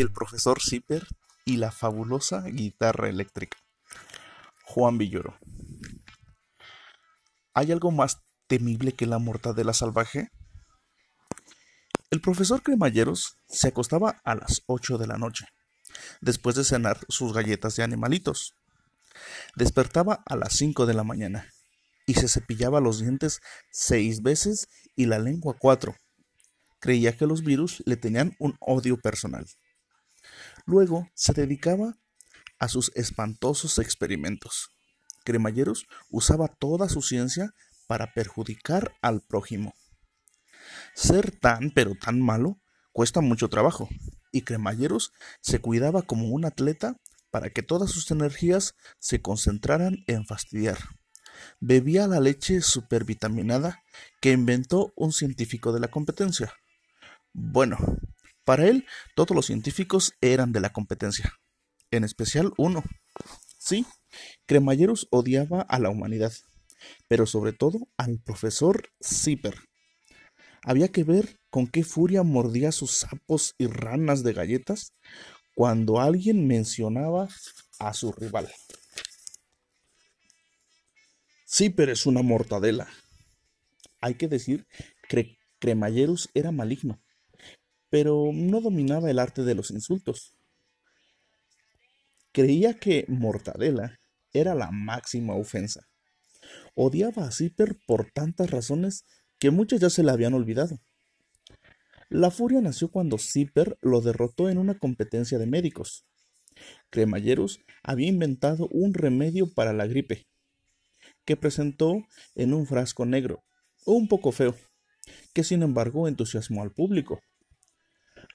El profesor Zipper y la fabulosa guitarra eléctrica. Juan Villoro. ¿Hay algo más temible que la mortadela salvaje? El profesor Cremalleros se acostaba a las 8 de la noche, después de cenar sus galletas de animalitos. Despertaba a las 5 de la mañana y se cepillaba los dientes seis veces y la lengua cuatro. Creía que los virus le tenían un odio personal. Luego se dedicaba a sus espantosos experimentos. Cremalleros usaba toda su ciencia para perjudicar al prójimo. Ser tan, pero tan malo cuesta mucho trabajo, y Cremalleros se cuidaba como un atleta para que todas sus energías se concentraran en fastidiar. Bebía la leche supervitaminada que inventó un científico de la competencia. Bueno, para él todos los científicos eran de la competencia, en especial uno. Sí, Cremalleros odiaba a la humanidad, pero sobre todo al profesor Zipper. Había que ver con qué furia mordía sus sapos y ranas de galletas cuando alguien mencionaba a su rival. Zipper es una mortadela. Hay que decir que Cremalleros era maligno, pero no dominaba el arte de los insultos. Creía que mortadela era la máxima ofensa. Odiaba a Zipper por tantas razones que muchas ya se le habían olvidado. La furia nació cuando Zipper lo derrotó en una competencia de médicos. Cremalleros había inventado un remedio para la gripe, que presentó en un frasco negro, un poco feo, que sin embargo entusiasmó al público.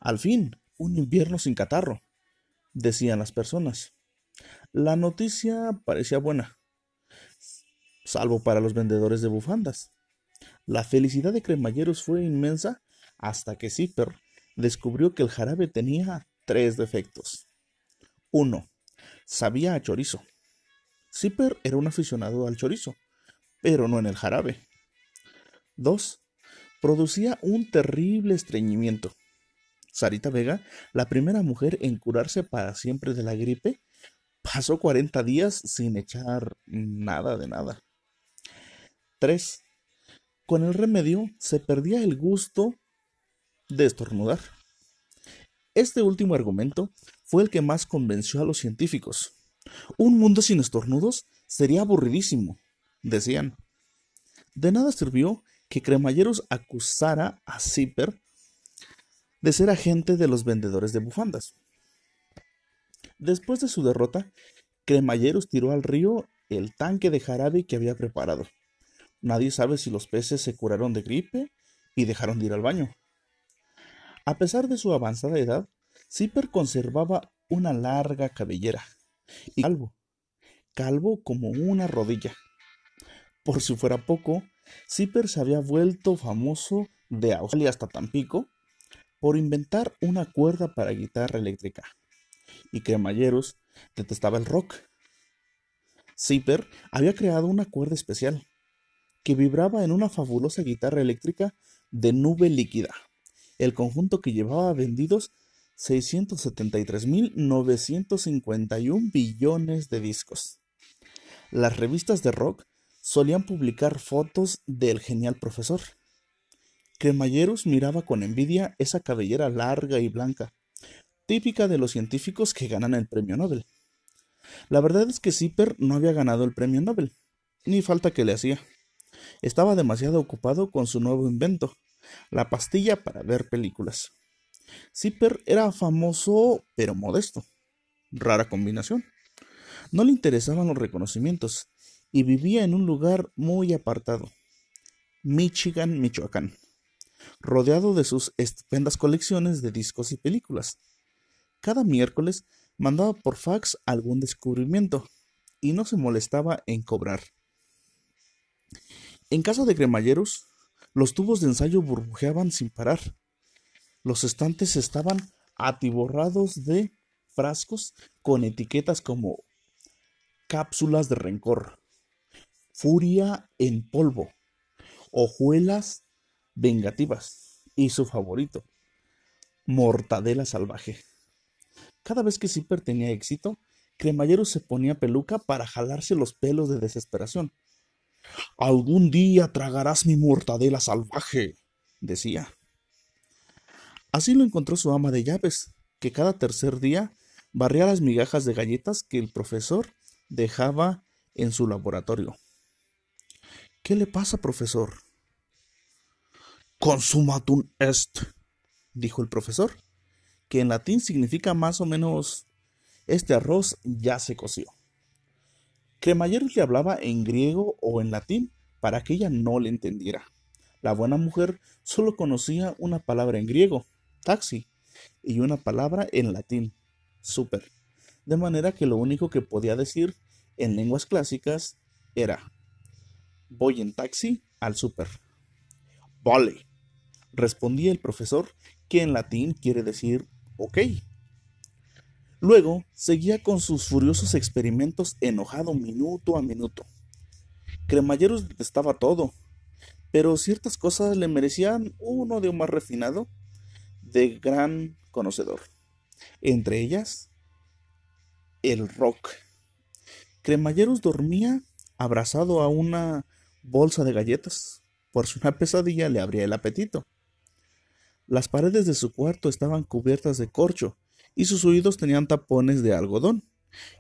Al fin, un invierno sin catarro, decían las personas. La noticia parecía buena, salvo para los vendedores de bufandas. La felicidad de Cremalleros fue inmensa hasta que Zipper descubrió que el jarabe tenía tres defectos. 1. Sabía a chorizo. Zipper era un aficionado al chorizo, pero no en el jarabe. 2. Producía un terrible estreñimiento. Sarita Vega, la primera mujer en curarse para siempre de la gripe, pasó 40 días sin echar nada de nada. 3. Con el remedio se perdía el gusto de estornudar. Este último argumento fue el que más convenció a los científicos. Un mundo sin estornudos sería aburridísimo, decían. De nada sirvió que Cremalleros acusara a Zipper de ser agente de los vendedores de bufandas. Después de su derrota, Cremalleros tiró al río el tanque de jarabe que había preparado. Nadie sabe si los peces se curaron de gripe y dejaron de ir al baño. A pesar de su avanzada edad, Zipper conservaba una larga cabellera y calvo, calvo como una rodilla. Por si fuera poco, Zipper se había vuelto famoso de Australia hasta Tampico por inventar una cuerda para guitarra eléctrica. Y Cremalleros detestaba el rock. Zipper había creado una cuerda especial que vibraba en una fabulosa guitarra eléctrica de nube líquida el conjunto que llevaba vendidos 673.951 billones de discos. Las revistas de rock solían publicar fotos del genial profesor. Cremalleros miraba con envidia esa cabellera larga y blanca, típica de los científicos que ganan el premio Nobel. La verdad es que Zipper no había ganado el premio Nobel, ni falta que le hacía. Estaba demasiado ocupado con su nuevo invento, la pastilla para ver películas. Zipper era famoso pero modesto. Rara combinación. No le interesaban los reconocimientos y vivía en un lugar muy apartado, Michigan, Michoacán, rodeado de sus estupendas colecciones de discos y películas. Cada miércoles mandaba por fax algún descubrimiento y no se molestaba en cobrar. En caso de cremalleros, los tubos de ensayo burbujeaban sin parar. Los estantes estaban atiborrados de frascos con etiquetas como cápsulas de rencor, furia en polvo, hojuelas vengativas y su favorito, mortadela salvaje. Cada vez que Zipper tenía éxito, Cremallero se ponía peluca para jalarse los pelos de desesperación. Algún día tragarás mi mortadela salvaje, decía. Así lo encontró su ama de llaves, que cada tercer día barría las migajas de galletas que el profesor dejaba en su laboratorio. ¿Qué le pasa, profesor? Consumatum est, dijo el profesor, que en latín significa más o menos este arroz ya se coció. Cremayeros le hablaba en griego o en latín para que ella no le entendiera. La buena mujer solo conocía una palabra en griego, taxi, y una palabra en latín, super, de manera que lo único que podía decir en lenguas clásicas era voy en taxi al super. Vale, respondía el profesor, que en latín quiere decir ok. Luego seguía con sus furiosos experimentos enojado minuto a minuto. Cremalleros detestaba todo, pero ciertas cosas le merecían uno de un más refinado, de gran conocedor. Entre ellas, el rock. Cremalleros dormía abrazado a una bolsa de galletas, por si una pesadilla le abría el apetito. Las paredes de su cuarto estaban cubiertas de corcho y sus oídos tenían tapones de algodón,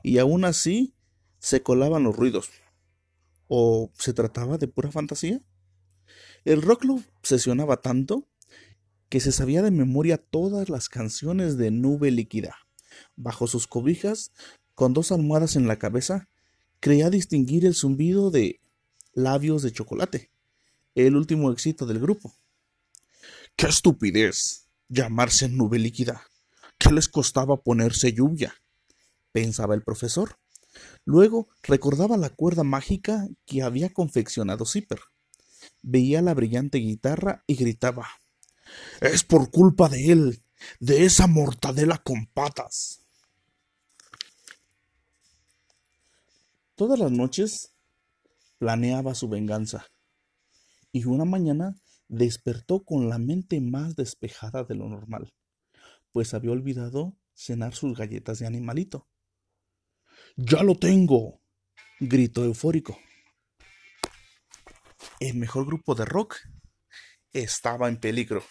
y aún así se colaban los ruidos. ¿O se trataba de pura fantasía? El rock lo obsesionaba tanto que se sabía de memoria todas las canciones de Nube Líquida. Bajo sus cobijas, con dos almohadas en la cabeza, creía distinguir el zumbido de labios de chocolate, el último éxito del grupo. ¡Qué estupidez! Llamarse nube líquida. ¿Qué les costaba ponerse lluvia? pensaba el profesor. Luego recordaba la cuerda mágica que había confeccionado Zipper. Veía la brillante guitarra y gritaba Es por culpa de él, de esa mortadela con patas. Todas las noches planeaba su venganza, y una mañana despertó con la mente más despejada de lo normal pues había olvidado cenar sus galletas de animalito. ¡Ya lo tengo! gritó eufórico. El mejor grupo de rock estaba en peligro.